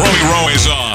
Romeo is on.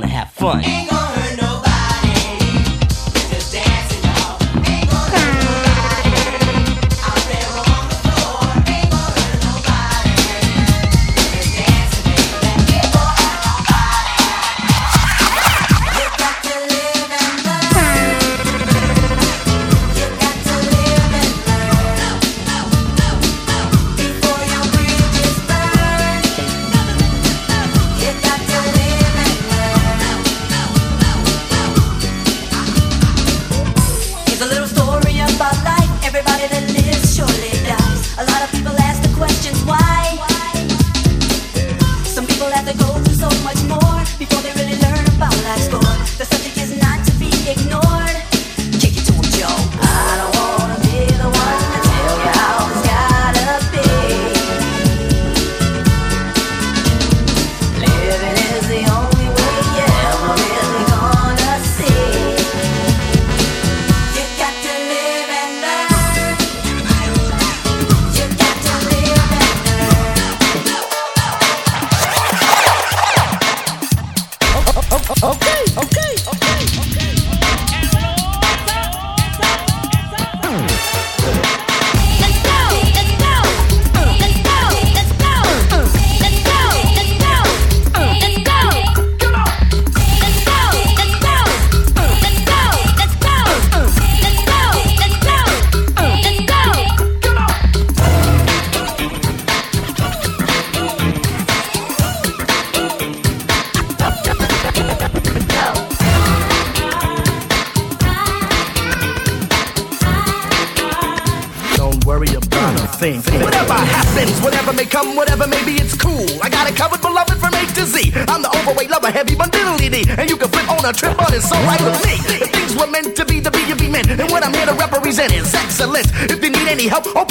gonna happen. If you need any help, open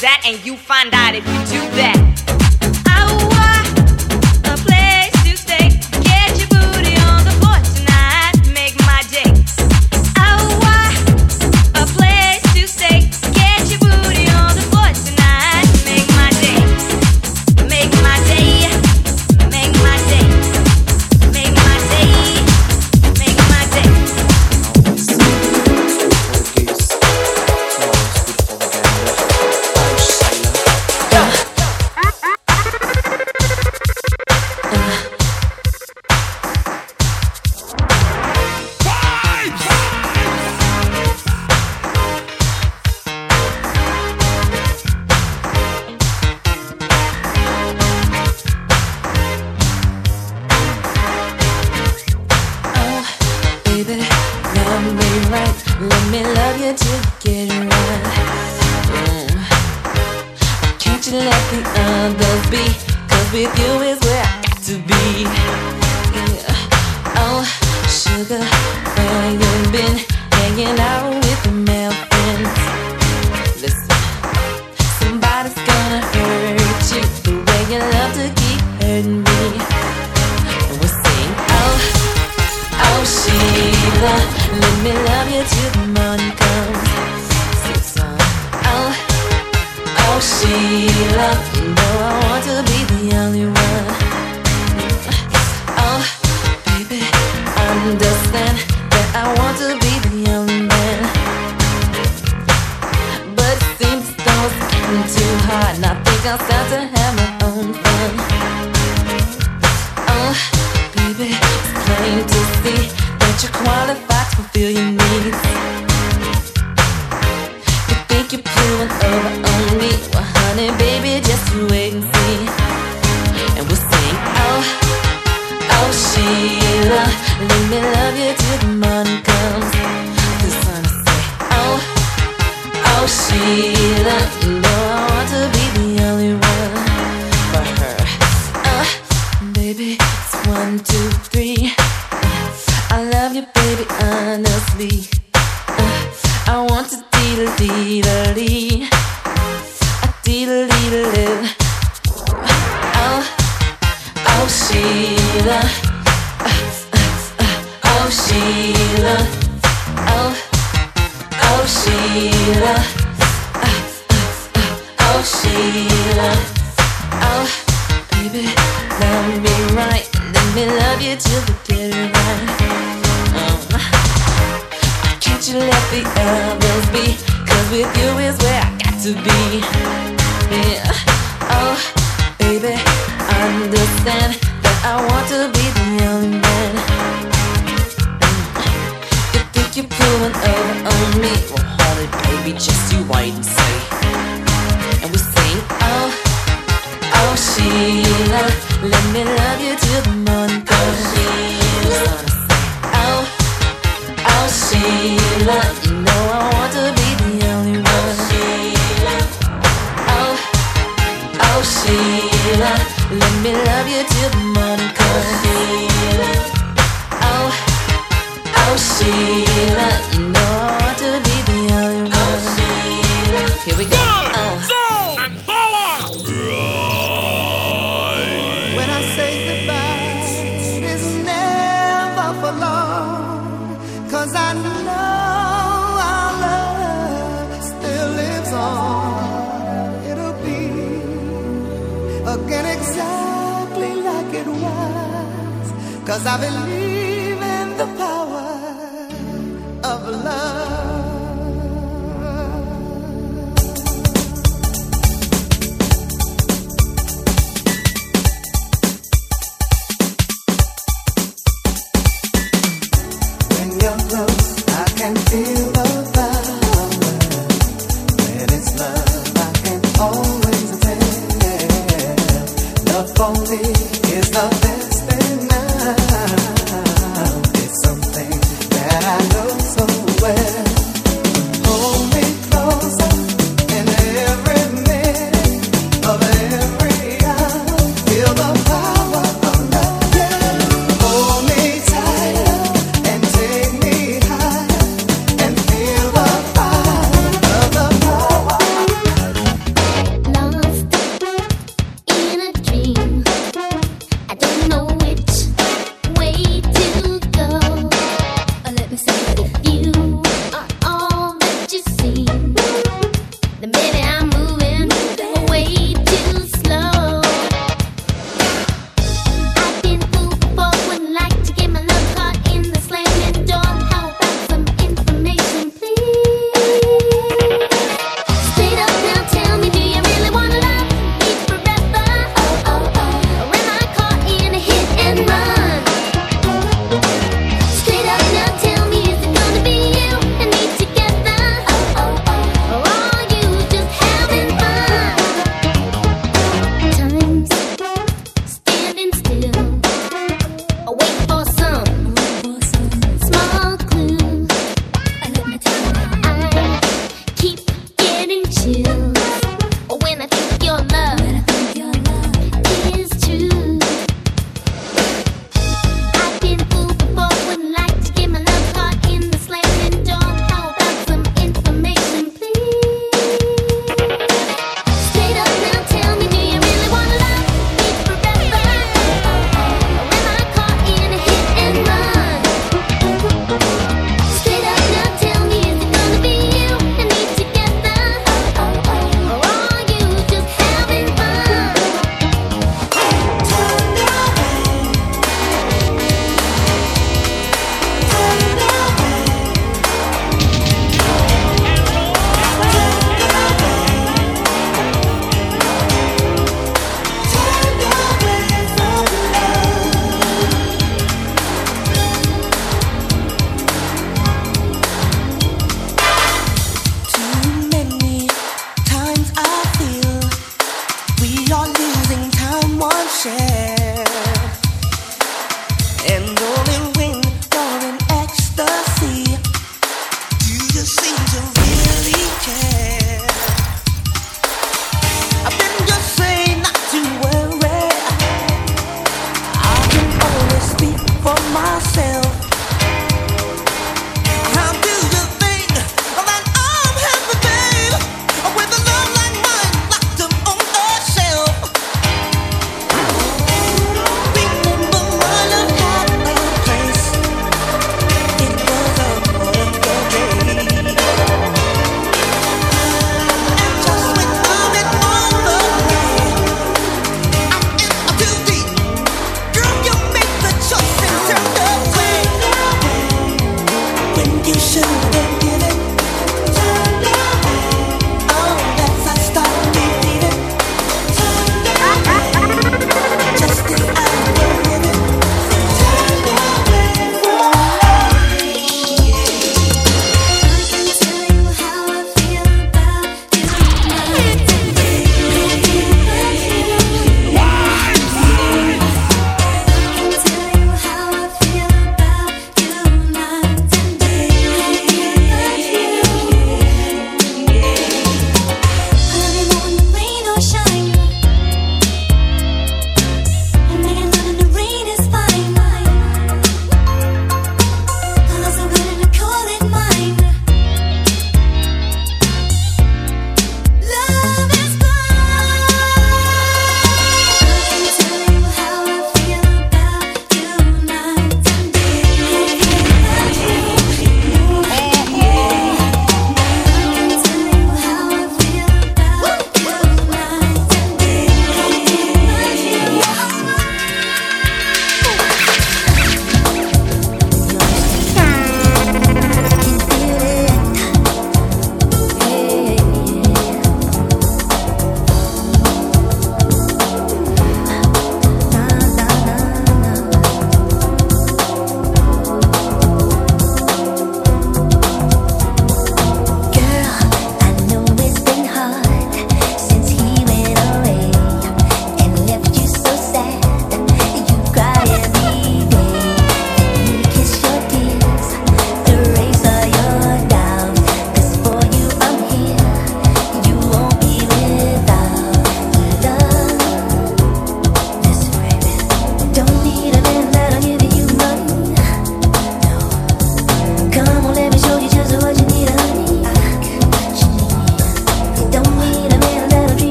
the party's at, and you find out if you do that.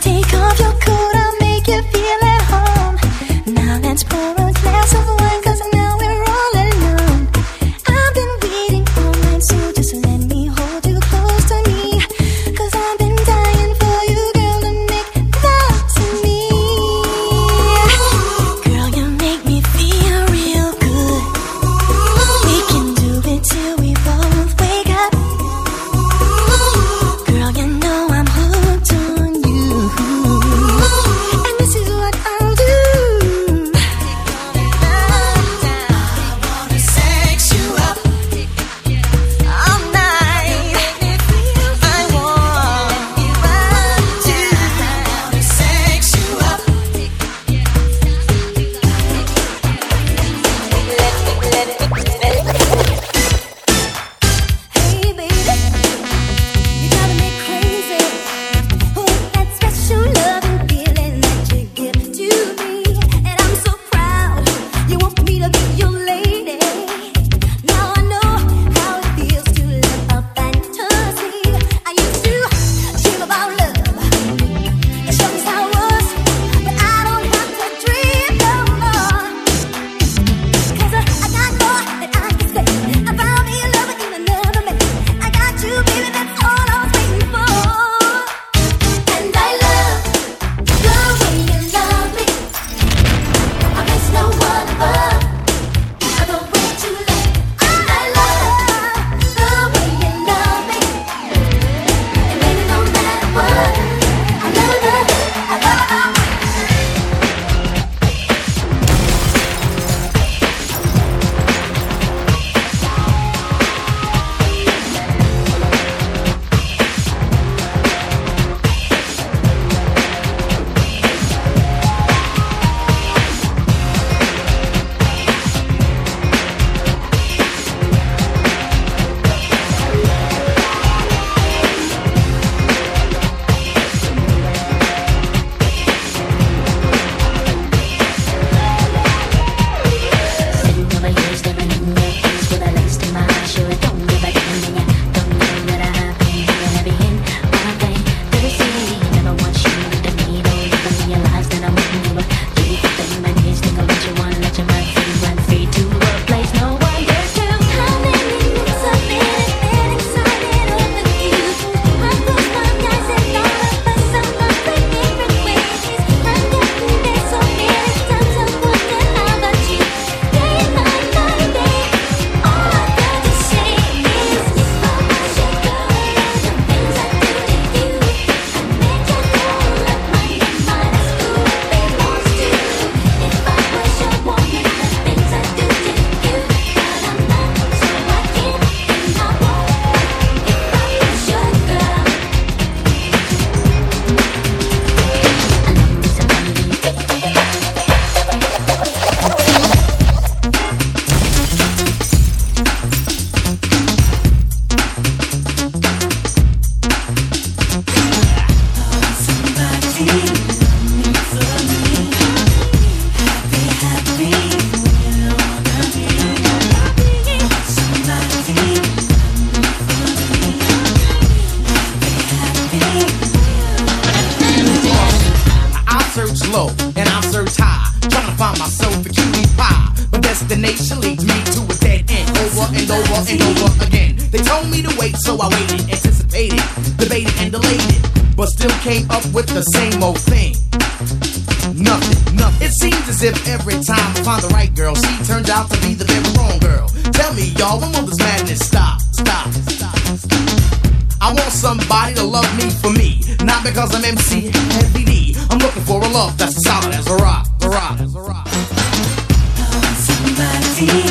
take off your clothes I'm MC Heavy D. I'm looking for a love that's solid as a rock, a rock, as a rock. Oh, somebody.